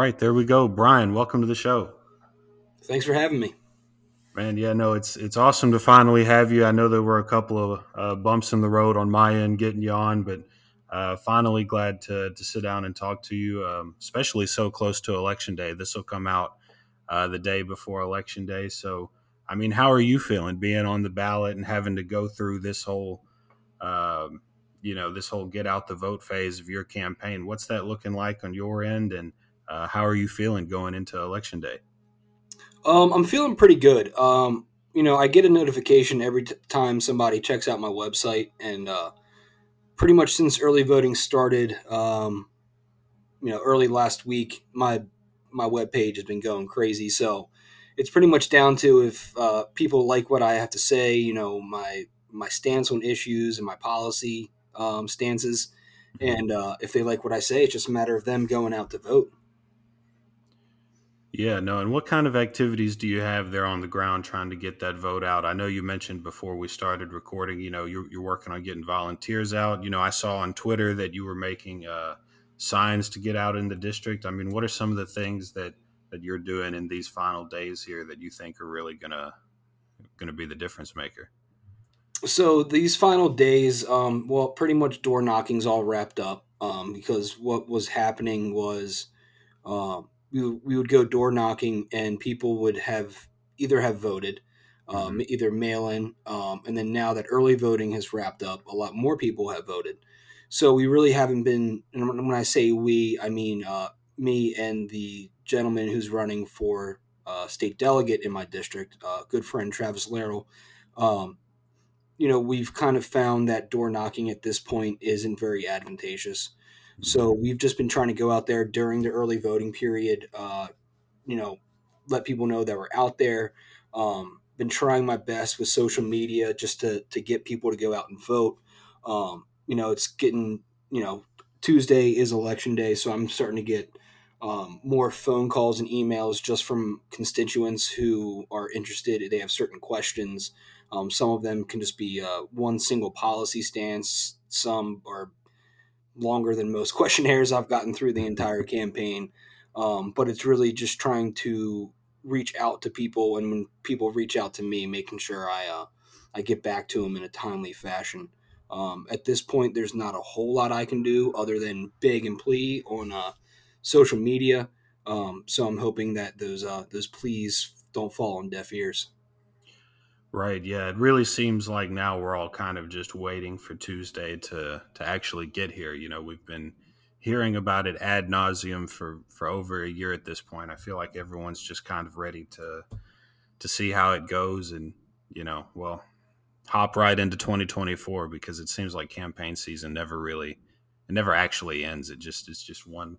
Right, there we go. Brian, welcome to the show. Thanks for having me. Man, yeah, no, it's it's awesome to finally have you. I know there were a couple of uh, bumps in the road on my end getting you on, but uh, finally glad to to sit down and talk to you, um, especially so close to election day. This will come out uh, the day before election day, so I mean, how are you feeling being on the ballot and having to go through this whole, um, you know, this whole get out the vote phase of your campaign? What's that looking like on your end, and uh, how are you feeling going into election day? Um, I'm feeling pretty good. Um, you know, I get a notification every t- time somebody checks out my website, and uh, pretty much since early voting started, um, you know, early last week, my my web page has been going crazy. So it's pretty much down to if uh, people like what I have to say, you know, my my stance on issues and my policy um, stances, and uh, if they like what I say, it's just a matter of them going out to vote. Yeah, no. And what kind of activities do you have there on the ground trying to get that vote out? I know you mentioned before we started recording, you know, you're, you're working on getting volunteers out. You know, I saw on Twitter that you were making uh, signs to get out in the district. I mean, what are some of the things that that you're doing in these final days here that you think are really gonna gonna be the difference maker? So these final days, um, well, pretty much door knocking's all wrapped up um, because what was happening was. Um, we, we would go door knocking and people would have either have voted um, mm-hmm. either mail in um, and then now that early voting has wrapped up a lot more people have voted so we really haven't been and when i say we i mean uh, me and the gentleman who's running for uh, state delegate in my district uh, good friend travis larrell um, you know we've kind of found that door knocking at this point isn't very advantageous so we've just been trying to go out there during the early voting period, uh, you know, let people know that we're out there. Um, been trying my best with social media just to, to get people to go out and vote. Um, you know, it's getting, you know, Tuesday is election day, so I'm starting to get um, more phone calls and emails just from constituents who are interested. They have certain questions. Um, some of them can just be uh, one single policy stance. Some are longer than most questionnaires I've gotten through the entire campaign. Um, but it's really just trying to reach out to people, and when people reach out to me, making sure I uh, I get back to them in a timely fashion. Um, at this point, there's not a whole lot I can do other than beg and plea on uh, social media. Um, so I'm hoping that those uh, those pleas don't fall on deaf ears. Right. Yeah. It really seems like now we're all kind of just waiting for Tuesday to to actually get here. You know, we've been hearing about it ad nauseum for for over a year at this point. I feel like everyone's just kind of ready to to see how it goes, and you know, well, hop right into 2024 because it seems like campaign season never really it never actually ends. It just it's just one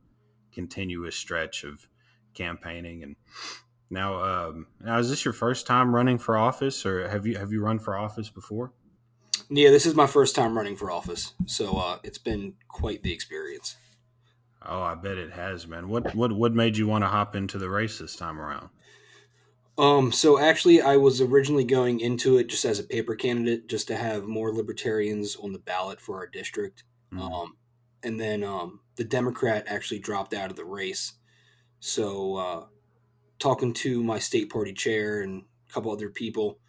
continuous stretch of campaigning and now, um, now is this your first time running for office, or have you have you run for office before? Yeah, this is my first time running for office, so uh, it's been quite the experience. Oh, I bet it has, man. What what what made you want to hop into the race this time around? Um, so actually, I was originally going into it just as a paper candidate, just to have more libertarians on the ballot for our district. Mm. Um, and then um, the Democrat actually dropped out of the race, so uh, talking to my state party chair and a couple other people,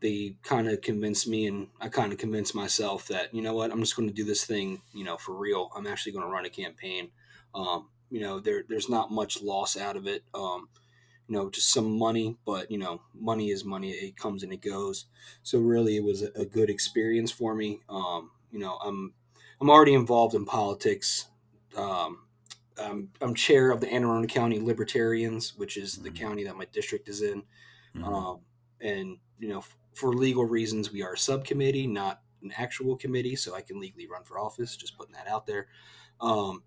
they kind of convinced me, and I kind of convinced myself that you know what, I'm just going to do this thing, you know, for real. I'm actually going to run a campaign. Um, you know, there there's not much loss out of it. Um, you know, just some money, but you know, money is money. It comes and it goes. So really, it was a, a good experience for me. Um, you know, I'm I'm already involved in politics. Um, um, I'm chair of the Anne Arundel County Libertarians, which is the mm-hmm. county that my district is in. Mm-hmm. Um, and you know, f- for legal reasons, we are a subcommittee, not an actual committee, so I can legally run for office. Just putting that out there. Um,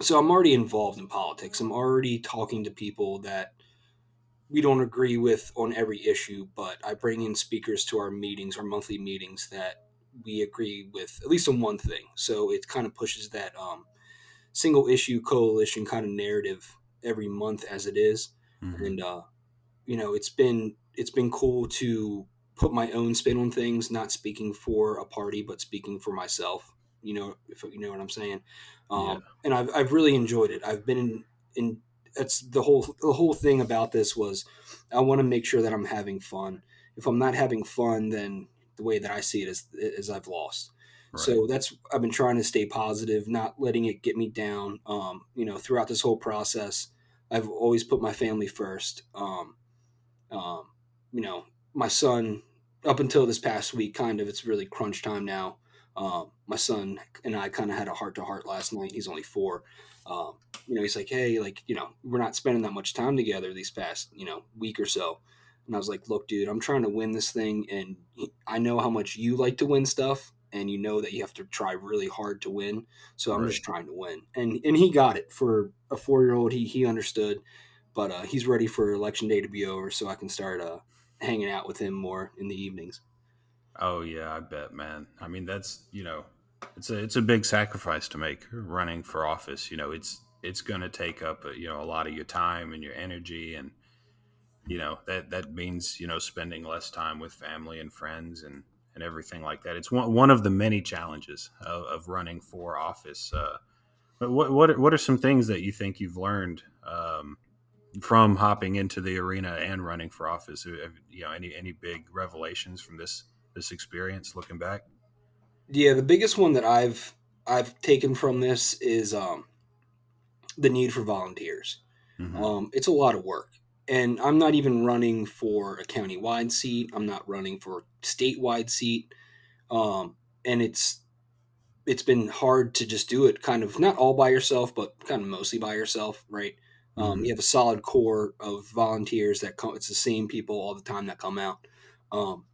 so I'm already involved in politics. I'm already talking to people that we don't agree with on every issue, but I bring in speakers to our meetings, our monthly meetings that we agree with at least on one thing. So it kind of pushes that um, single issue coalition kind of narrative every month as it is. Mm-hmm. and uh, you know it's been it's been cool to put my own spin on things, not speaking for a party but speaking for myself. You know, if you know what I'm saying. Um, yeah. And I've I've really enjoyed it. I've been in, in that's the whole the whole thing about this was I want to make sure that I'm having fun. If I'm not having fun, then the way that I see it is is I've lost. So that's I've been trying to stay positive, not letting it get me down. Um, you know, throughout this whole process, I've always put my family first. Um, um, you know, my son up until this past week, kind of, it's really crunch time now. Um, my son and I kind of had a heart to heart last night. He's only four. Um, you know, he's like, hey, like, you know, we're not spending that much time together these past, you know, week or so. And I was like, look, dude, I'm trying to win this thing. And I know how much you like to win stuff. And you know that you have to try really hard to win. So I'm right. just trying to win. And and he got it for a four year old. He he understood. But uh, he's ready for election day to be over so I can start uh, hanging out with him more in the evenings. Oh yeah, I bet, man. I mean, that's you know, it's a it's a big sacrifice to make running for office. You know, it's it's going to take up you know a lot of your time and your energy, and you know that that means you know spending less time with family and friends and and everything like that. It's one one of the many challenges of, of running for office. Uh, but what what are, what are some things that you think you've learned um, from hopping into the arena and running for office? You know, any any big revelations from this this experience looking back? Yeah, the biggest one that I've I've taken from this is um, the need for volunteers. Mm-hmm. Um, it's a lot of work, and I'm not even running for a county-wide seat. I'm not running for a statewide seat, um, and it's it's been hard to just do it kind of not all by yourself, but kind of mostly by yourself, right? Um, mm-hmm. you have a solid core of volunteers that come. It's the same people all the time that come out. Um,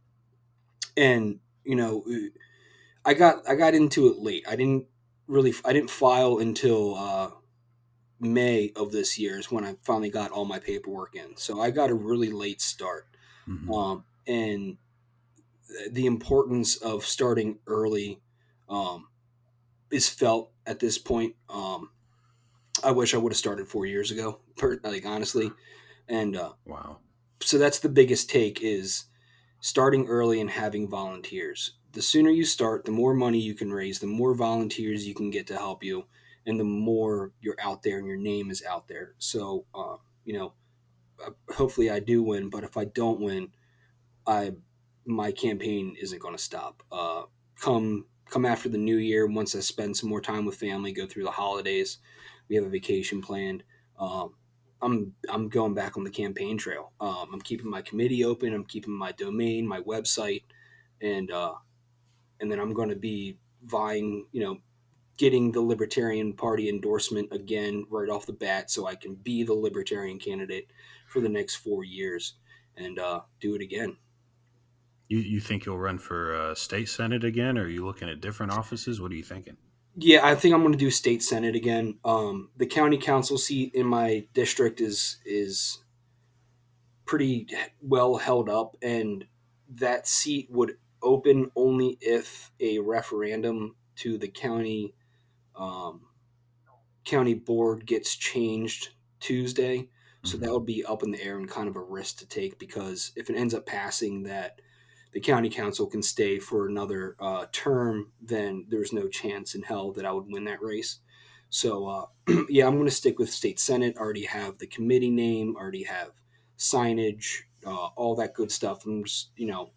and you know, I got I got into it late. I didn't really I didn't file until uh, May of this year is when I finally got all my paperwork in. So I got a really late start, mm-hmm. um, and the importance of starting early um, is felt at this point. Um, I wish I would have started four years ago, like honestly, and uh, wow. So that's the biggest take is starting early and having volunteers. The sooner you start, the more money you can raise, the more volunteers you can get to help you, and the more you're out there and your name is out there. So, uh, you know, uh, hopefully I do win, but if I don't win, I my campaign isn't going to stop. Uh, come come after the new year, once I spend some more time with family, go through the holidays, we have a vacation planned. Um, I'm I'm going back on the campaign trail. Um, I'm keeping my committee open. I'm keeping my domain, my website, and uh, and then I'm going to be vying, you know, getting the Libertarian Party endorsement again right off the bat, so I can be the Libertarian candidate for the next four years and uh, do it again. You you think you'll run for uh, state senate again, or are you looking at different offices? What are you thinking? Yeah, I think I'm going to do state senate again. Um, the county council seat in my district is is pretty well held up, and that seat would open only if a referendum to the county um, county board gets changed Tuesday. So mm-hmm. that would be up in the air and kind of a risk to take because if it ends up passing that the county council can stay for another uh, term, then there's no chance in hell that I would win that race. So uh, yeah, I'm going to stick with state senate. already have the committee name, already have signage, uh, all that good stuff. I'm just you know,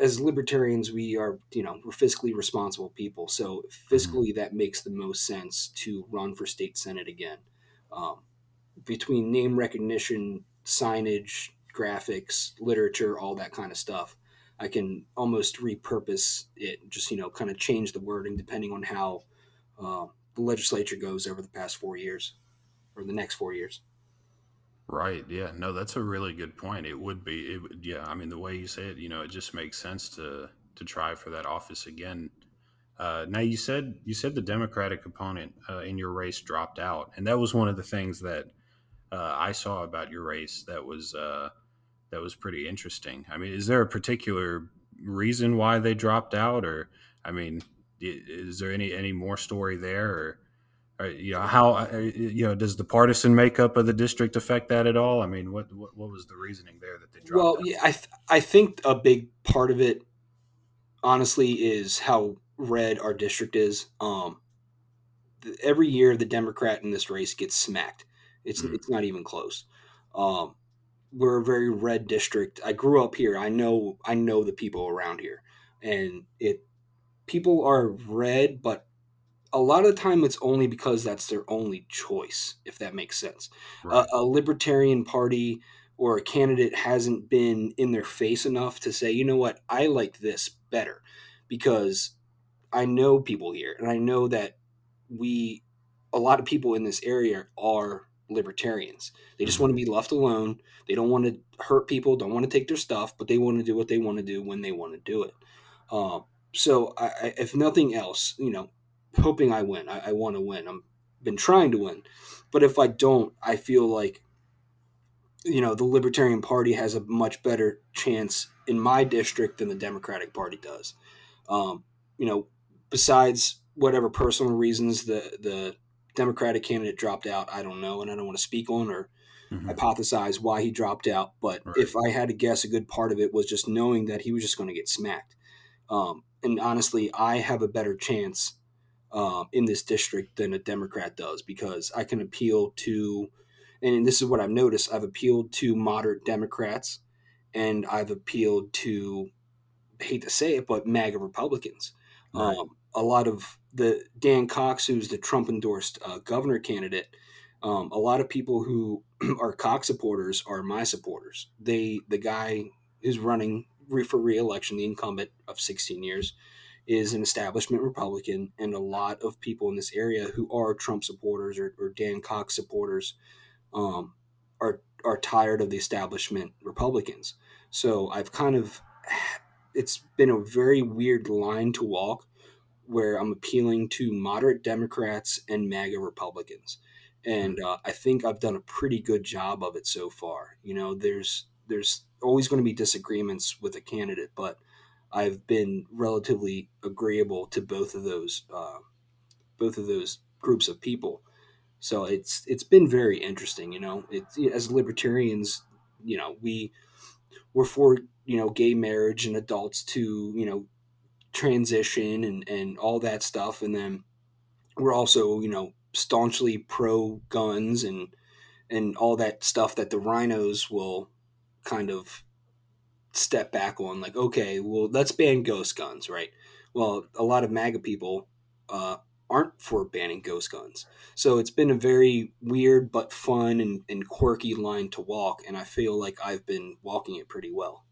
as libertarians, we are you know we're fiscally responsible people. So fiscally, that makes the most sense to run for state senate again. Um, between name recognition, signage, graphics, literature, all that kind of stuff. I can almost repurpose it, just you know, kind of change the wording depending on how uh, the legislature goes over the past four years or the next four years. Right. Yeah. No, that's a really good point. It would be. It, would- yeah. I mean, the way you say it, you know, it just makes sense to to try for that office again. Uh, now, you said you said the Democratic opponent uh, in your race dropped out, and that was one of the things that uh, I saw about your race that was uh, that was pretty interesting. I mean, is there a particular reason why they dropped out, or I mean, is there any any more story there, or, you know how uh, you know does the partisan makeup of the district affect that at all? I mean, what what, what was the reasoning there that they dropped? Well, yeah, I th- I think a big part of it, honestly, is how red our district is. Um, every year the Democrat in this race gets smacked. It's Mhm. it's not even close. Um, we're a very red district. I grew up here. I know I know the people around here, and it people are red, but a lot of the time it's only because that's their only choice. If that makes sense, Right. a, a libertarian party or a candidate hasn't been in their face enough to say, you know what, I like this better because I know people here, and I know that we, a lot of people in this area are libertarians. They just Mhm. want to be left alone. They don't want to hurt people, don't want to take their stuff, but they want to do what they want to do when they want to do it. Um, so, I, if nothing else, you know, hoping I win. I, I want to win. I'm been trying to win, but if I don't, I feel like you know the Libertarian Party has a much better chance in my district than the Democratic Party does. Um, you know, besides whatever personal reasons the the Democratic candidate dropped out, I don't know, and I don't want to speak on or Mhm. hypothesize why he dropped out. But Right. if I had to guess, a good part of it was just knowing that he was just going to get smacked. Um, and honestly, I have a better chance um, in this district than a Democrat does because I can appeal to, and this is what I've noticed I've appealed to moderate Democrats and I've appealed to, I hate to say it, but MAGA Republicans. Right. Um, a lot of the Dan Cox, who's the Trump endorsed uh, governor candidate, um, a lot of people who are Cox supporters are my supporters. They, the guy who's running re- for reelection, the incumbent of 16 years, is an establishment Republican, and a lot of people in this area who are Trump supporters or, or Dan Cox supporters um, are are tired of the establishment Republicans. So I've kind of it's been a very weird line to walk where I'm appealing to moderate Democrats and MAGA Republicans. And uh, I think I've done a pretty good job of it so far. You know, there's there's always going to be disagreements with a candidate, but I've been relatively agreeable to both of those uh, both of those groups of people. So it's it's been very interesting. You know, it's as libertarians, you know, we we're for you know gay marriage and adults to you know transition and and all that stuff, and then we're also you know staunchly pro guns and and all that stuff that the RINOs will kind of step back on like okay well let's ban ghost guns right well a lot of maga people uh, aren't for banning ghost guns so it's been a very weird but fun and, and quirky line to walk and i feel like i've been walking it pretty well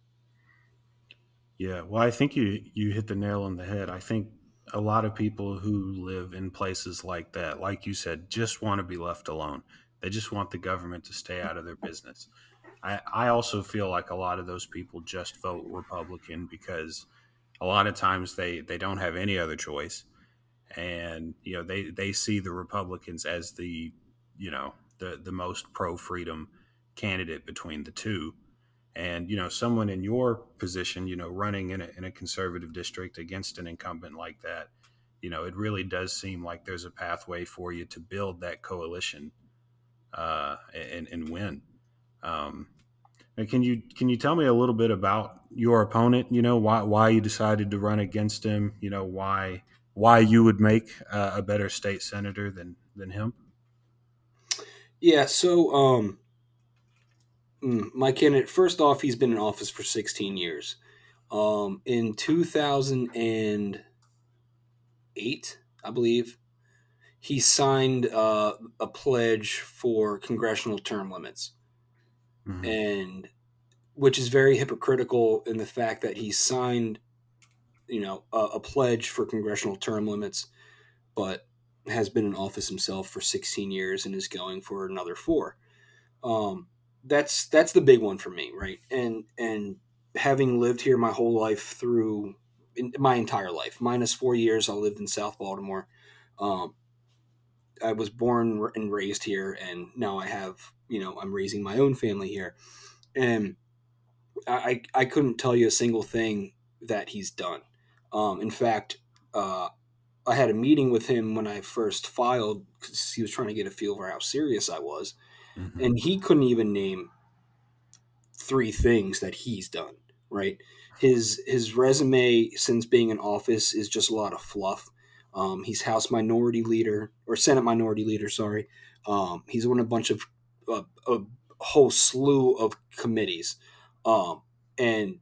Yeah, well, I think you you hit the nail on the head. I think a lot of people who live in places like that, like you said, just want to be left alone. They just want the government to stay out of their business. I, I also feel like a lot of those people just vote Republican because a lot of times they, they don't have any other choice. And, you know, they, they see the Republicans as the, you know, the, the most pro freedom candidate between the two. And, you know, someone in your position, you know, running in a, in a conservative district against an incumbent like that, you know, it really does seem like there's a pathway for you to build that coalition uh, and, and win. Um, can you can you tell me a little bit about your opponent? You know, why why you decided to run against him? You know, why why you would make uh, a better state senator than than him? yeah so um mm, my candidate first off he's been in office for 16 years um in 2008 i believe he signed uh, a pledge for congressional term limits Mhm. and which is very hypocritical in the fact that he signed you know a, a pledge for congressional term limits but has been in office himself for 16 years and is going for another four um, that's that's the big one for me right and and having lived here my whole life through my entire life minus four years i lived in south baltimore um, i was born and raised here and now i have you know i'm raising my own family here. And i i couldn't tell you a single thing that he's done. Um, in fact uh, i had a meeting with him when i first filed because he was trying to get a feel for how serious i was. Mhm. and he couldn't even name three things that he's done right? His his resume since being in office is just a lot of fluff. Um, he's House Minority Leader or Senate Minority Leader. Sorry, um, he's won a bunch of uh, a whole slew of committees, um, and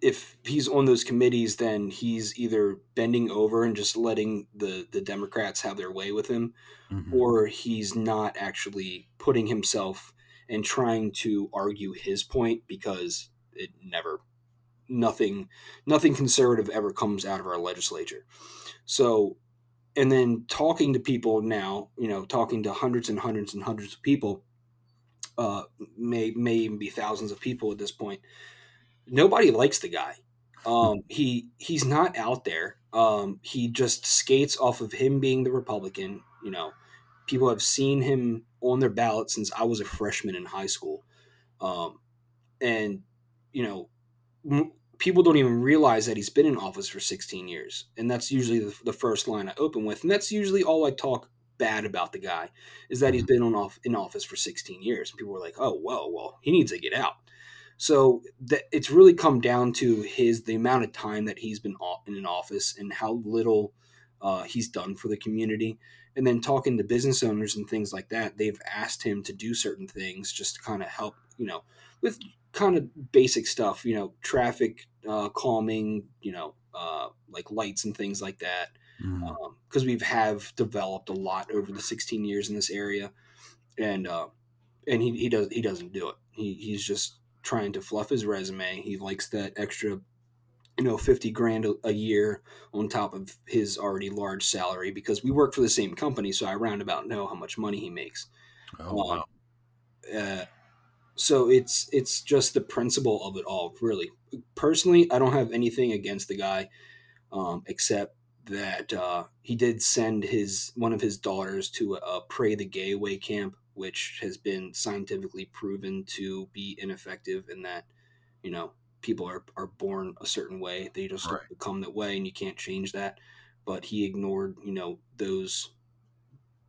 if he's on those committees, then he's either bending over and just letting the the Democrats have their way with him, Mhm. or he's not actually putting himself and trying to argue his point because it never nothing nothing conservative ever comes out of our legislature. So and then talking to people now, you know, talking to hundreds and hundreds and hundreds of people, uh, may may even be thousands of people at this point. Nobody likes the guy. Um, he he's not out there. Um, he just skates off of him being the Republican. You know, people have seen him on their ballot since I was a freshman in high school, um, and you know, m- people don't even realize that he's been in office for 16 years, and that's usually the, the first line I open with, and that's usually all I talk bad about the guy is that he's been on off in office for 16 years. People were like, "Oh, whoa, well, he needs to get out." So that it's really come down to his the amount of time that he's been in an office and how little uh, he's done for the community. And then talking to business owners and things like that, they've asked him to do certain things just to kind of help, you know, with kind of basic stuff, you know, traffic uh, calming, you know, uh, like lights and things like that Because we've have developed a lot over the 16 years in this area, and uh, and he, he does he doesn't do it. He, he's just trying to fluff his resume. He likes that extra, you know, 50 grand a, a year on top of his already large salary because we work for the same company, so I roundabout know how much money he makes. Oh Um, wow. Uh, so it's it's just the principle of it all, really. Personally, I don't have anything against the guy um, except that uh, he did send his one of his daughters to a, a pray the gay away camp, which has been scientifically proven to be ineffective in that you know people are, are born a certain way. They just Right. become that way and you can't change that. But he ignored you know those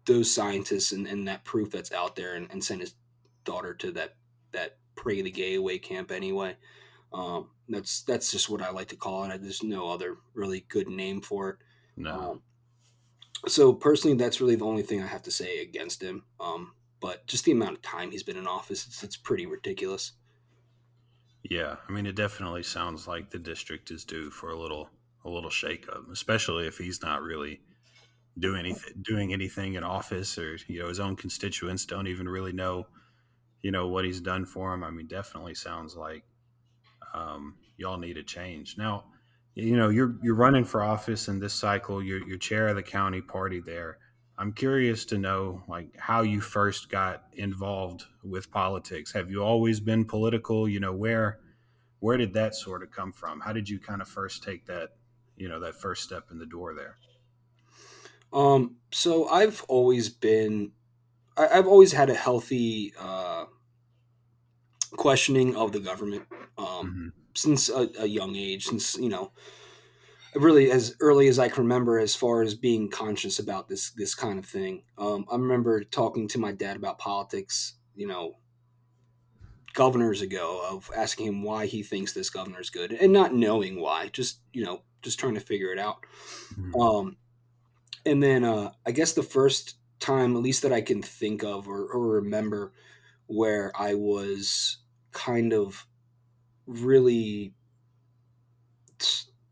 those scientists and, and that proof that's out there and, and sent his daughter to that that pray the gay away camp anyway um, that's that's just what I like to call it. There's no other really good name for it. No. Um, so personally, that's really the only thing I have to say against him. Um, but just the amount of time he's been in office, it's, it's pretty ridiculous. Yeah, I mean, it definitely sounds like the district is due for a little a little shakeup, especially if he's not really doing anything doing anything in office, or you know, his own constituents don't even really know, you know, what he's done for them. I mean, definitely sounds like um, y'all need a change. Now, you know, you're you're running for office in this cycle. You're you're chair of the county party there. I'm curious to know, like, how you first got involved with politics. Have you always been political? You know, where where did that sort of come from? How did you kind of first take that, you know, that first step in the door there? Um, so I've always been, I, I've always had a healthy uh, questioning of the government um, hmm since a, a young age. Since you know, really as early as I can remember, as far as being conscious about this this kind of thing. Um, I remember talking to my dad about politics. You know, governors ago of asking him why he thinks this governor is good and not knowing why, just you know, just trying to figure it out. Um, and then uh, I guess the first time, at least that I can think of or, or remember, where I was kind of really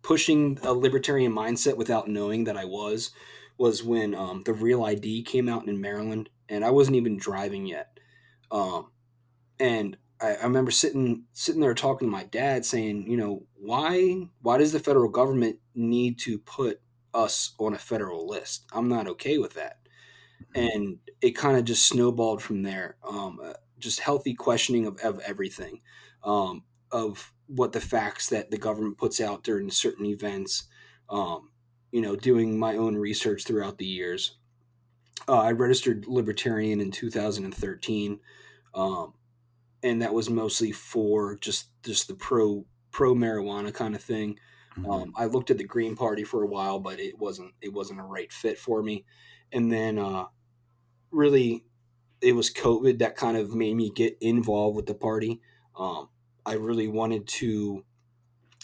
pushing a libertarian mindset without knowing that I was, was when um, the Real ID came out in Maryland, and I wasn't even driving yet. Um, and I, I remember sitting sitting there talking to my dad, saying, you know, why why does the federal government need to put us on a federal list? I'm not okay with that. And it kind of just snowballed from there. Um, just healthy questioning of, of everything, um, of what the facts that the government puts out during certain events. Um, you know, doing my own research throughout the years. Uh, I registered libertarian in 2013. Um, and that was mostly for just just the pro pro marijuana kind of thing. Mhm. Um, I looked at the Green Party for a while, but it wasn't it wasn't a right fit for me. And then uh, really, it was COVID that kind of made me get involved with the party. Um, I really wanted to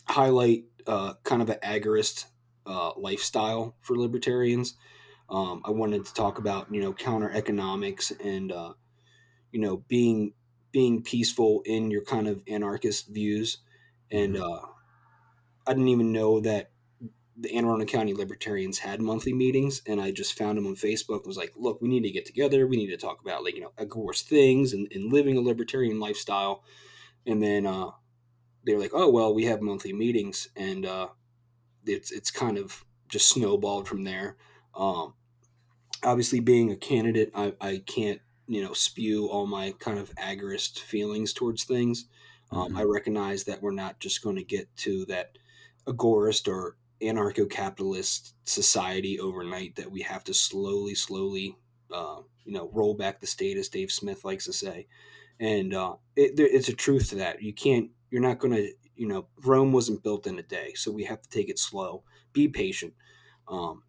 highlight uh, kind of an agorist uh, lifestyle for libertarians. Um, I wanted to talk about you know counter economics and uh, you know being being peaceful in your kind of anarchist views, and uh, I didn't even know that the Anne Arundel County Libertarians had monthly meetings, and I just found them on Facebook. Was like, look, we need to get together. We need to talk about like you know agorist things and, and living a libertarian lifestyle. And then uh, they were like, oh well, we have monthly meetings, and uh, it's it's kind of just snowballed from there. Um, obviously, being a candidate, I, I can't you know spew all my kind of agorist feelings towards things. Um, Mhm. I recognize that we're not just going to get to that agorist or anarcho-capitalist society overnight that we have to slowly slowly uh, you know roll back the state as dave smith likes to say. And uh, it, there, it's a truth to that. You can't you're not going to you know rome wasn't built in a day so we have to take it slow. Be patient. Um,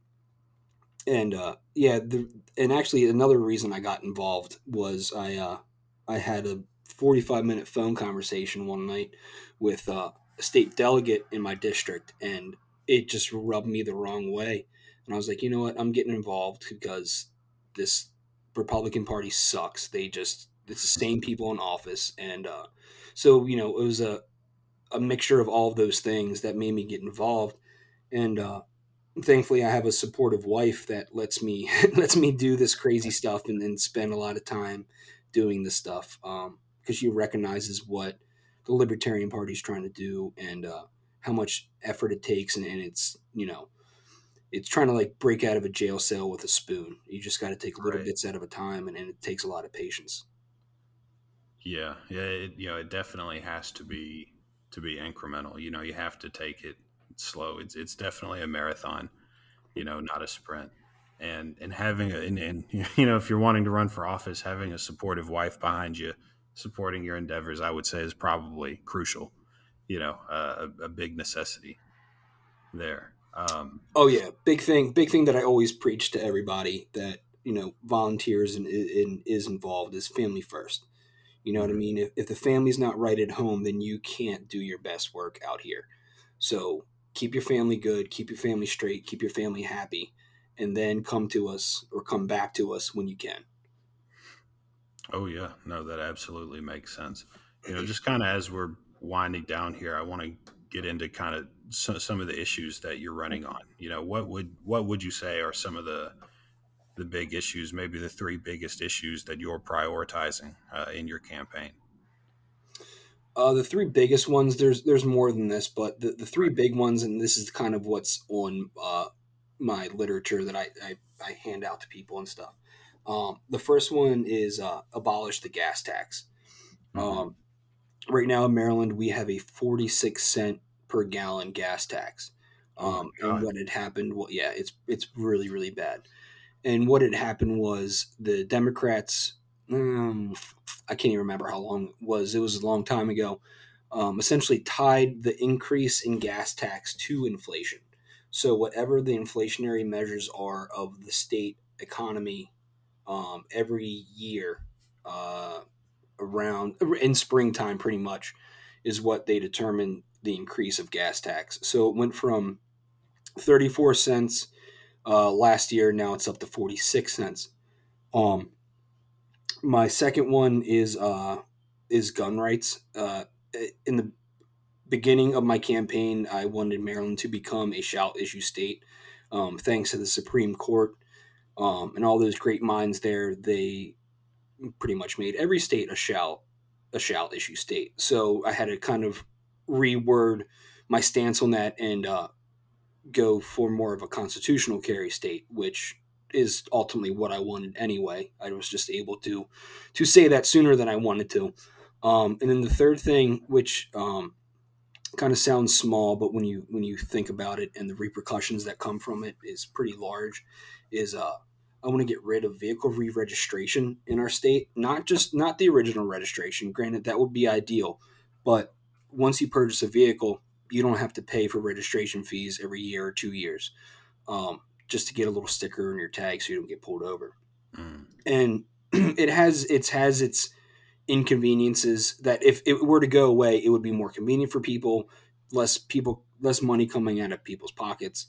and uh, yeah the, and actually another reason i got involved was i uh, i had a 45 minute phone conversation one night with uh, a state delegate in my district and it just rubbed me the wrong way. And i was like you know what? I'm getting involved because this republican party sucks. They just it's the same people in office. And uh, so you know it was a, a mixture of all of those things that made me get involved. And uh, thankfully i have a supportive wife that lets me lets me do this crazy stuff and then spend a lot of time doing this stuff um, because she recognizes what the libertarian party is trying to do. And uh, how much effort it takes and, and it's you know it's trying to like break out of a jail cell with a spoon you just got to take little Right. bits at a time and, and it takes a lot of patience Yeah, yeah, it, you know, it definitely has to be to be incremental. You know, you have to take it slow. It's it's definitely a marathon, you know, not a sprint. And and having a and, and you know, if you're wanting to run for office, having a supportive wife behind you, supporting your endeavors, I would say is probably crucial. You know, uh, a, a big necessity there. Um, Oh yeah, big thing. Big thing that I always preach to everybody that you know volunteers and, and is involved is family first. You know what I Mhm. mean? If, if the family's not right at home, then you can't do your best work out here. So keep your family good, keep your family straight, keep your family happy, and then come to us or come back to us when you can. Oh yeah, no, that absolutely makes sense. You know, just kind of as we're winding down here, I want to get into kind of some, some of the issues that you're running on. You know, what would what would you say are some of the the big issues, maybe the three biggest issues that you're prioritizing uh, in your campaign? Uh, the three biggest ones, there's there's more than this, but the, the three big ones, and this is kind of what's on uh, my literature that I, I, I hand out to people and stuff. Um, the first one is uh, abolish the gas tax. Mhm. Um, right now in Maryland, we have a 46 cent per gallon gas tax. Oh Um, God. and what had happened, well, yeah, it's it's really really bad. And what had happened was the Democrats, um, I can't even remember how long it was. It was a long time ago. Um, essentially tied the increase in gas tax to inflation. So whatever the inflationary measures are of the state economy um, every year uh, around in springtime, pretty much, is what they determine the increase of gas tax. So it went from 34 cents uh, last year. Now it's up to 46 cents. Um, my second one is uh, is gun rights. Uh, in the beginning of my campaign, I wanted Maryland to become a shall issue state. Um, thanks to the Supreme Court um, and all those great minds there, they pretty much made every state a shall a shall issue state. So I had to kind of reword my stance on that and uh, go for more of a constitutional carry state, which is ultimately what I wanted anyway. I was just able to to say that sooner than I wanted to. Um, and then the third thing, which um, kind of sounds small, but when you when you think about it and the repercussions that come from it is pretty large, is uh, I want to get rid of vehicle re-registration in our state. Not just not the original registration. Granted, that would be ideal, but once you purchase a vehicle, you don't have to pay for registration fees every year or two years, um, just to get a little sticker on your tag so you don't get pulled over. Mm. And it has it has its inconveniences that if it were to go away, it would be more convenient for people, less people, less money coming out of people's pockets.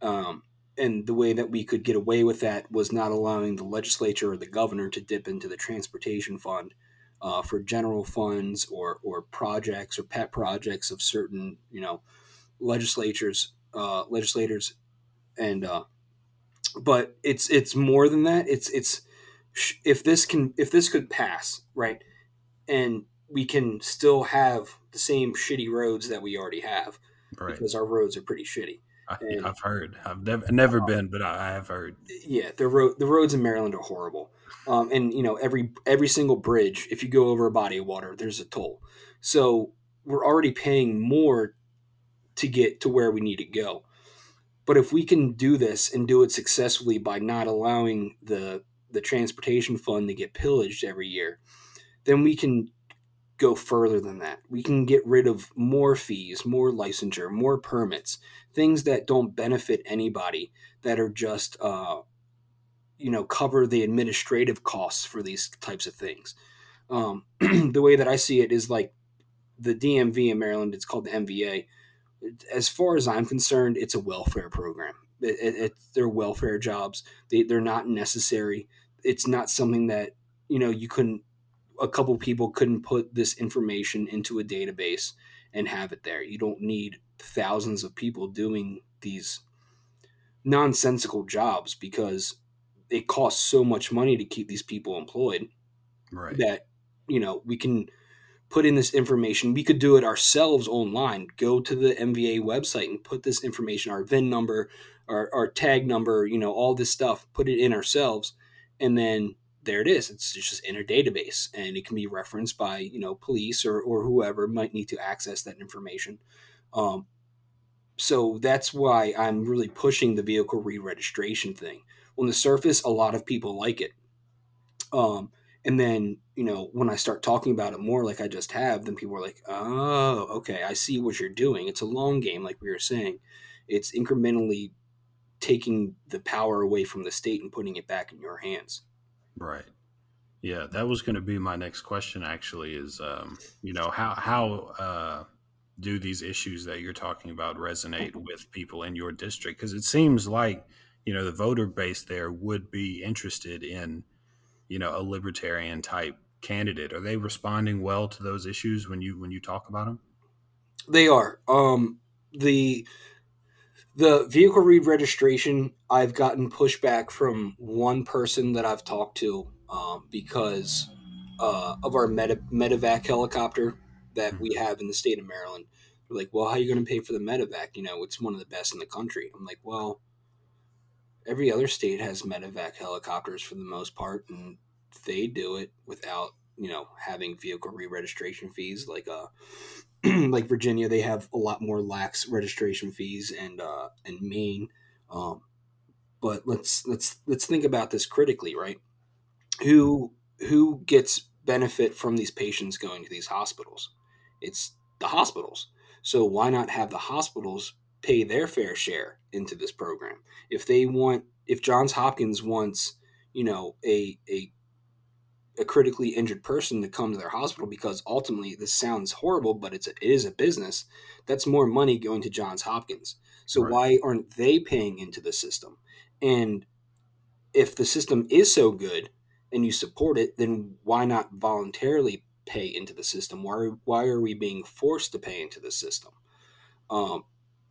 Um, and the way that we could get away with that was not allowing the legislature or the governor to dip into the transportation fund uh, for general funds or or projects or pet projects of certain you know legislatures uh, legislators. And uh, but it's it's more than that. It's it's if this can if this could pass right and we can still have the same shitty roads that we already have Right. because our roads are pretty shitty I, I've heard. I've never never been, but I, I have heard. yeah the road the roads in maryland are horrible um, and you know every every single bridge if you go over a body of water there's a toll so we're already paying more to get to where we need to go but if we can do this and do it successfully by not allowing the the transportation fund to get pillaged every year then we can go further than that. We can get rid of more fees more licensure more permits things that don't benefit anybody that are just uh, you know cover the administrative costs for these types of things. Um, the way that i see it is like the dmv in maryland it's called the mva as far as i'm concerned it's a welfare program. It, it, it, they're welfare jobs. They, they're not necessary. It's not something that you know you couldn't a couple people couldn't put this information into a database and have it there. You don't need thousands of people doing these nonsensical jobs because it costs so much money to keep these people employed Right. that you know we can put in this information. We could do it ourselves online. Go to the mva website and put this information our vin number our, our tag number you know all this stuff put it in ourselves and then there it is. It's just in a database and it can be referenced by you know police or, or whoever might need to access that information. Um, so that's why i'm really pushing the vehicle re-registration thing. On the surface a lot of people like it. Um, and then you know when i start talking about it more like i just have then people are like oh okay i see what you're doing. It's a long game like we were saying. It's incrementally taking the power away from the state and putting it back in your hands Right. Yeah, that was going to be my next question. Actually, is um, you know how how uh, do these issues that you're talking about resonate with people in your district? Because it seems like you know the voter base there would be interested in you know a libertarian type candidate. Are they responding well to those issues when you when you talk about them? They are. Um, the the vehicle re-registration. I've gotten pushback from one person that I've talked to um, because uh, of our Meta, Medevac helicopter that we have in the state of Maryland. They're like, "Well, how are you going to pay for the Medevac? You know, it's one of the best in the country." I'm like, "Well, every other state has Medevac helicopters for the most part, and they do it without." You know, having vehicle re-registration fees like uh, like Virginia, they have a lot more lax registration fees, and uh, and Maine. Um, but let's let's let's think about this critically, right? Who who gets benefit from these patients going to these hospitals? It's the hospitals. So why not have the hospitals pay their fair share into this program? If they want, if Johns Hopkins wants, you know, a a a critically injured person to come to their hospital because ultimately this sounds horrible, but it's a, it is a business. That's more money going to Johns Hopkins. So Right. why aren't they paying into the system? And if the system is so good and you support it, then why not voluntarily pay into the system? Why why are we being forced to pay into the system? Um,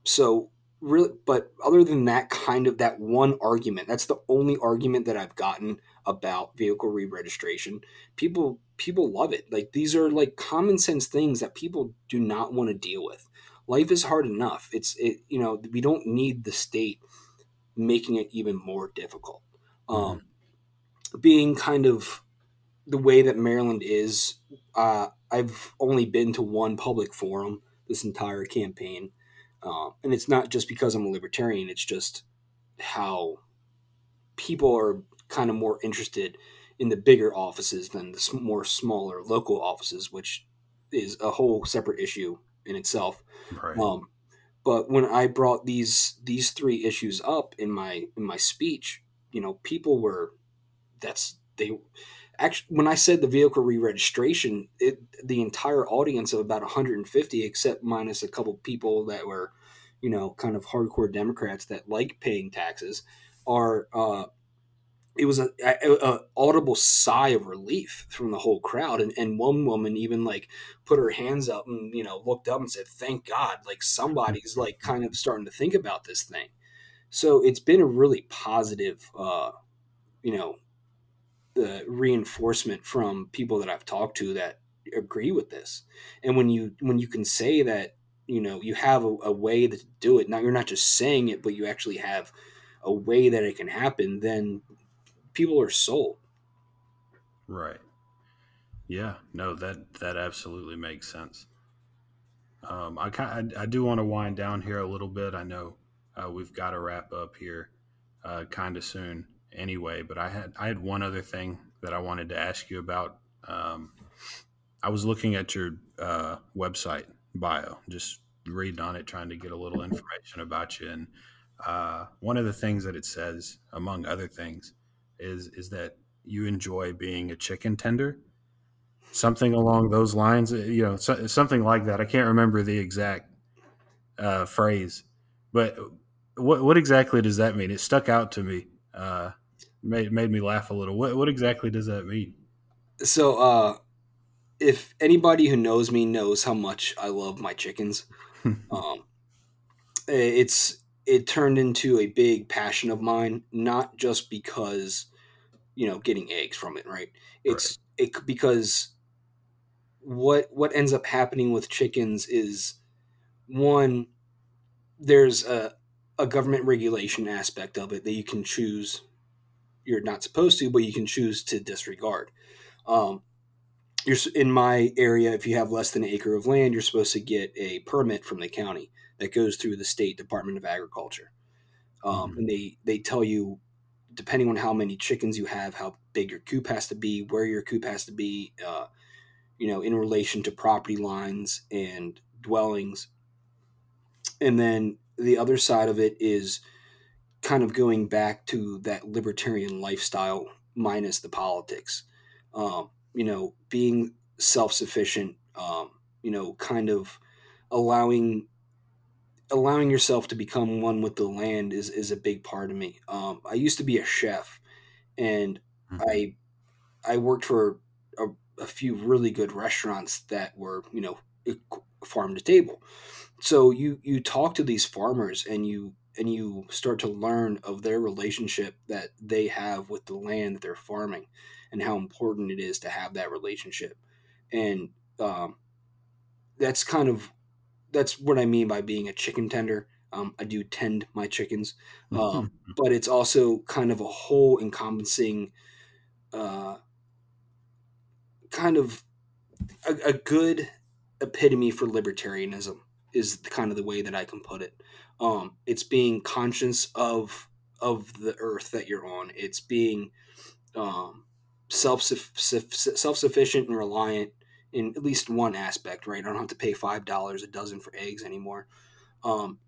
so really, but other than that kind of that one argument, that's the only argument that I've gotten about vehicle re-registration. People people love it. Like these are like common sense things that people do not want to deal with. Life is hard enough. It's it you know we don't need the state making it even more difficult. Um, Being kind of the way that Maryland is, uh, I've only been to one public forum this entire campaign, um, and it's not just because I'm a libertarian. It's just how people are kind of more interested in the bigger offices than the more smaller local offices, which is a whole separate issue in itself. Right. Um, but when I brought these these three issues up in my in my speech, you know, people were that's they actually when I said the vehicle re-registration, it the entire audience of about 150, except minus a couple people that were, you know, kind of hardcore Democrats that like paying taxes are. Uh, it was a, a, a, audible sigh of relief from the whole crowd, and, and one woman even like put her hands up and you know looked up and said, "Thank God!" Like somebody's like kind of starting to think about this thing. So it's been a really positive, uh, you know, the reinforcement from people that I've talked to that agree with this. And when you when you can say that you know you have a, a way to do it, now you're not just saying it, but you actually have a way that it can happen, then people are sold. Right. Yeah. No that that absolutely makes sense. Um, I I, I do want to wind down here a little bit. I know uh, we've got to wrap up here uh, kind of soon anyway. But I had I had one other thing that I wanted to ask you about. Um, I was looking at your uh, website bio, just reading on it, trying to get a little information about you. And uh, one of the things that it says, among other things, is is that you enjoy being a chicken tender, something along those lines. You know, so, something like that. I can't remember the exact uh, phrase, but what what exactly does that mean? It stuck out to me. Uh, made made me laugh a little. What what exactly does that mean? So, uh, if anybody who knows me knows how much I love my chickens, um, it's it turned into a big passion of mine. Not just because you know getting eggs from it, right? It's right. it because what what ends up happening with chickens is one there's a a government regulation aspect of it that you can choose you're not supposed to, but you can choose to disregard. Um, you're in my area. If you have less than an acre of land, you're supposed to get a permit from the county that goes through the state Department of Agriculture, um, mm-hmm. and they they tell you depending on how many chickens you have, how big your coop has to be, where your coop has to be, uh, you know, in relation to property lines and dwellings. And then the other side of it is kind of going back to that libertarian lifestyle minus the politics. Um, you know, being self sufficient. Um, you know, kind of allowing allowing yourself to become one with the land is is a big part of me. Um, I used to be a chef, and mm-hmm. I I worked for a, a, few really good restaurants that were you know farm to table. So you you talk to these farmers and you and you start to learn of their relationship that they have with the land that they're farming and how important it is to have that relationship and um, that's kind of that's what i mean by being a chicken tender um, i do tend my chickens um, mm-hmm. but it's also kind of a whole encompassing uh, kind of a, a good epitome for libertarianism is kind of the way that i can put it um, it's being conscious of of the earth that you're on. It's being um, self self sufficient and reliant in at least one aspect. Right, I don't have to pay five dollars a dozen for eggs anymore. Um,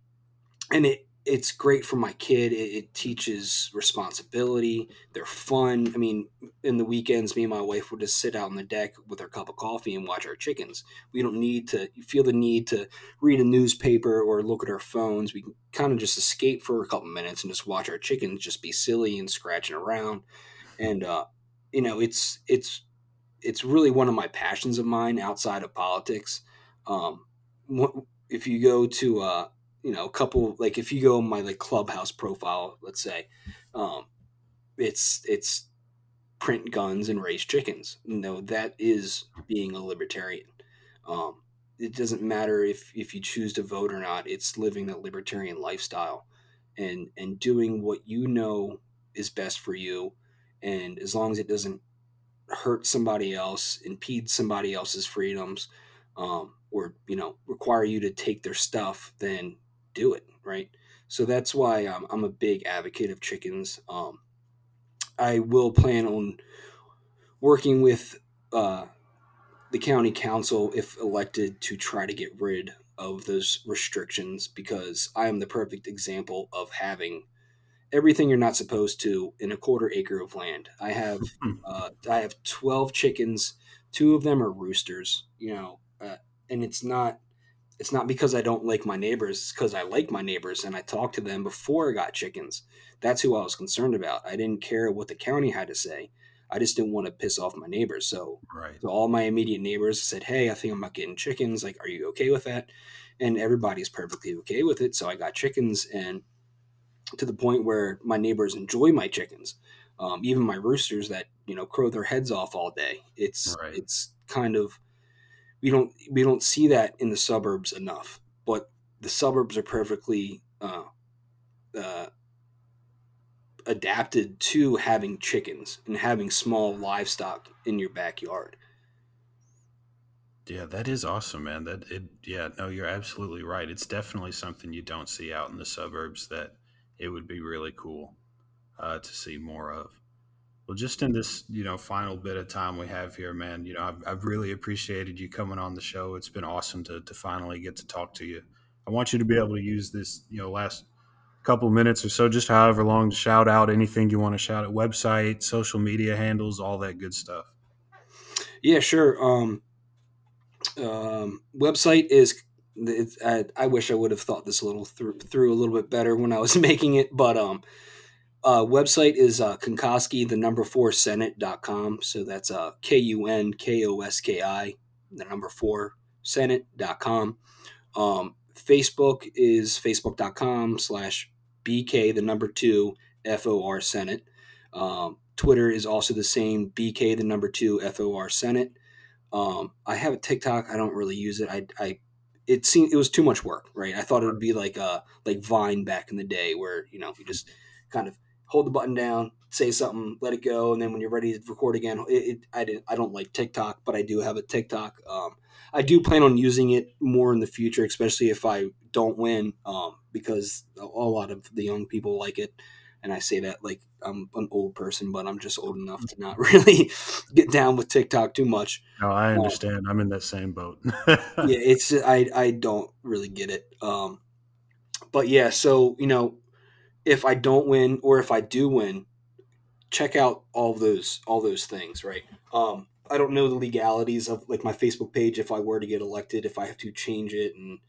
and it it's great for my kid. It, it, teaches responsibility. They're fun. I mean, in the weekends, me and my wife would just sit out on the deck with our cup of coffee and watch our chickens. We don't need to feel the need to read a newspaper or look at our phones. We can kind of just escape for a couple minutes and just watch our chickens just be silly and scratching around. And uh, you know, it's it's it's really one of my passions of mine outside of politics. Um, if you go to uh, you know, a couple like if you go my like clubhouse profile, let's say, um, it's it's print guns and raise chickens. Know, that is being a libertarian. Um, it doesn't matter if if you choose to vote or not. It's living that libertarian lifestyle and and doing what you know is best for you and as long as it doesn't hurt somebody else impede somebody else's freedoms um, or you know require you to take their stuff then do it, right? So that's why um, I'm a big advocate of chickens. Um, I will plan on working with uh, the county council, if elected, to try to get rid of those restrictions because I am the perfect example of having everything you're not supposed to in a quarter acre of land. I have uh, I have 12 chickens. Two of them are roosters, you know, uh, and it's not it's not because I don't like my neighbors. It's because I like my neighbors and I talked to them before I got chickens. That's who I was concerned about. I didn't care what the county had to say. I just didn't want to piss off my neighbors. So, Right. so all my immediate neighbors said, "Hey, I think I'm not getting chickens. Like, are you okay with that?" And everybody's perfectly okay with it. So I got chickens, and to the point where my neighbors enjoy my chickens. Um, even my roosters that you know crow their heads off all day. It's Right. it's kind of we don't we don't see that in the suburbs enough. But the suburbs are perfectly uh, uh, adapted to having chickens and having small livestock in your backyard. Yeah, that is awesome, man. That it yeah, no, you're absolutely right. It's definitely something you don't see out in the suburbs that it would be really cool uh, to see more of. Well, just in this, you know, final bit of time we have here, man, you know, I've, I've really appreciated you coming on the show. It's been awesome to, to finally get to talk to you. I want you to be able to use this, you know, last couple minutes or so, just however long to shout out anything you want to shout at website, social media handles, all that good stuff. Yeah, sure. Um, um, website is. I, I wish I would have thought this a little through, through a little bit better when I was making it, but um, uh, website is uh, Kunkoski, the number four Senate.com. So that's uh, K U N K O S K I, the number four Senate.com. Um, Facebook is facebook.com slash BK, the number two FOR Senate. Um, Twitter is also the same BK, the number two FOR Senate. Um, I have a TikTok. I don't really use it. I, I it seemed it was too much work, right? I thought it would be like uh like Vine back in the day, where you know you just kind of hold the button down, say something, let it go, and then when you're ready to record again, it, it I didn't I don't like TikTok, but I do have a TikTok. Um, I do plan on using it more in the future, especially if I don't win, um, because a lot of the young people like it. And I say that like I'm an old person, but I'm just old enough to not really get down with TikTok too much. No, I Um, understand. I'm in that same boat. yeah, it's I I don't really get it. Um, but yeah, so you know, if I don't win or if I do win, check out all those all those things, right? Um, I don't know the legalities of like my Facebook page if I were to get elected, if I have to change it and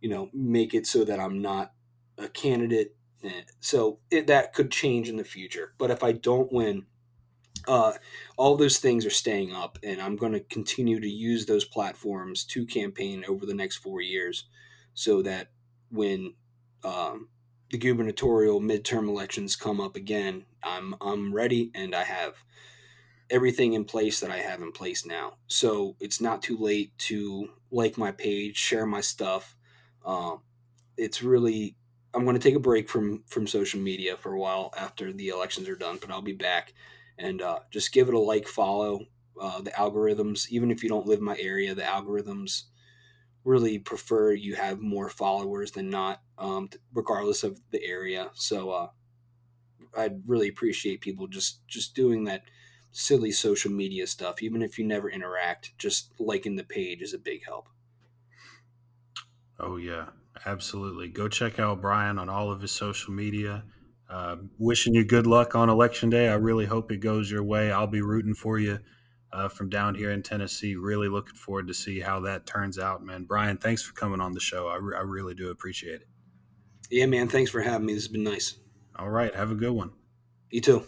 you know make it so that I'm not a candidate. Eh, So it, that could change in the future. But if I don't win, uh, all those things are staying up, and I'm going to continue to use those platforms to campaign over the next four years, so that when um, the gubernatorial midterm elections come up again, I'm I'm ready and I have everything in place that I have in place now. So it's not too late to like my page, share my stuff. Um, it's really I'm going to take a break from from social media for a while after the elections are done, but I'll be back and uh, just give it a like, follow uh, the algorithms. Even if you don't live in my area, the algorithms really prefer you have more followers than not, um, regardless of the area. So uh, I'd really appreciate people just just doing that silly social media stuff, even if you never interact. Just liking the page is a big help. Oh yeah, absolutely. Go check out Brian on all of his social media. Uh, wishing you good luck on election day. I really hope it goes your way. I'll be rooting for you uh, from down here in Tennessee. Really looking forward to see how that turns out, man. Brian, thanks for coming on the show. I, re- I really do appreciate it. Yeah, man. Thanks for having me. This has been nice. All right, have a good one. You too.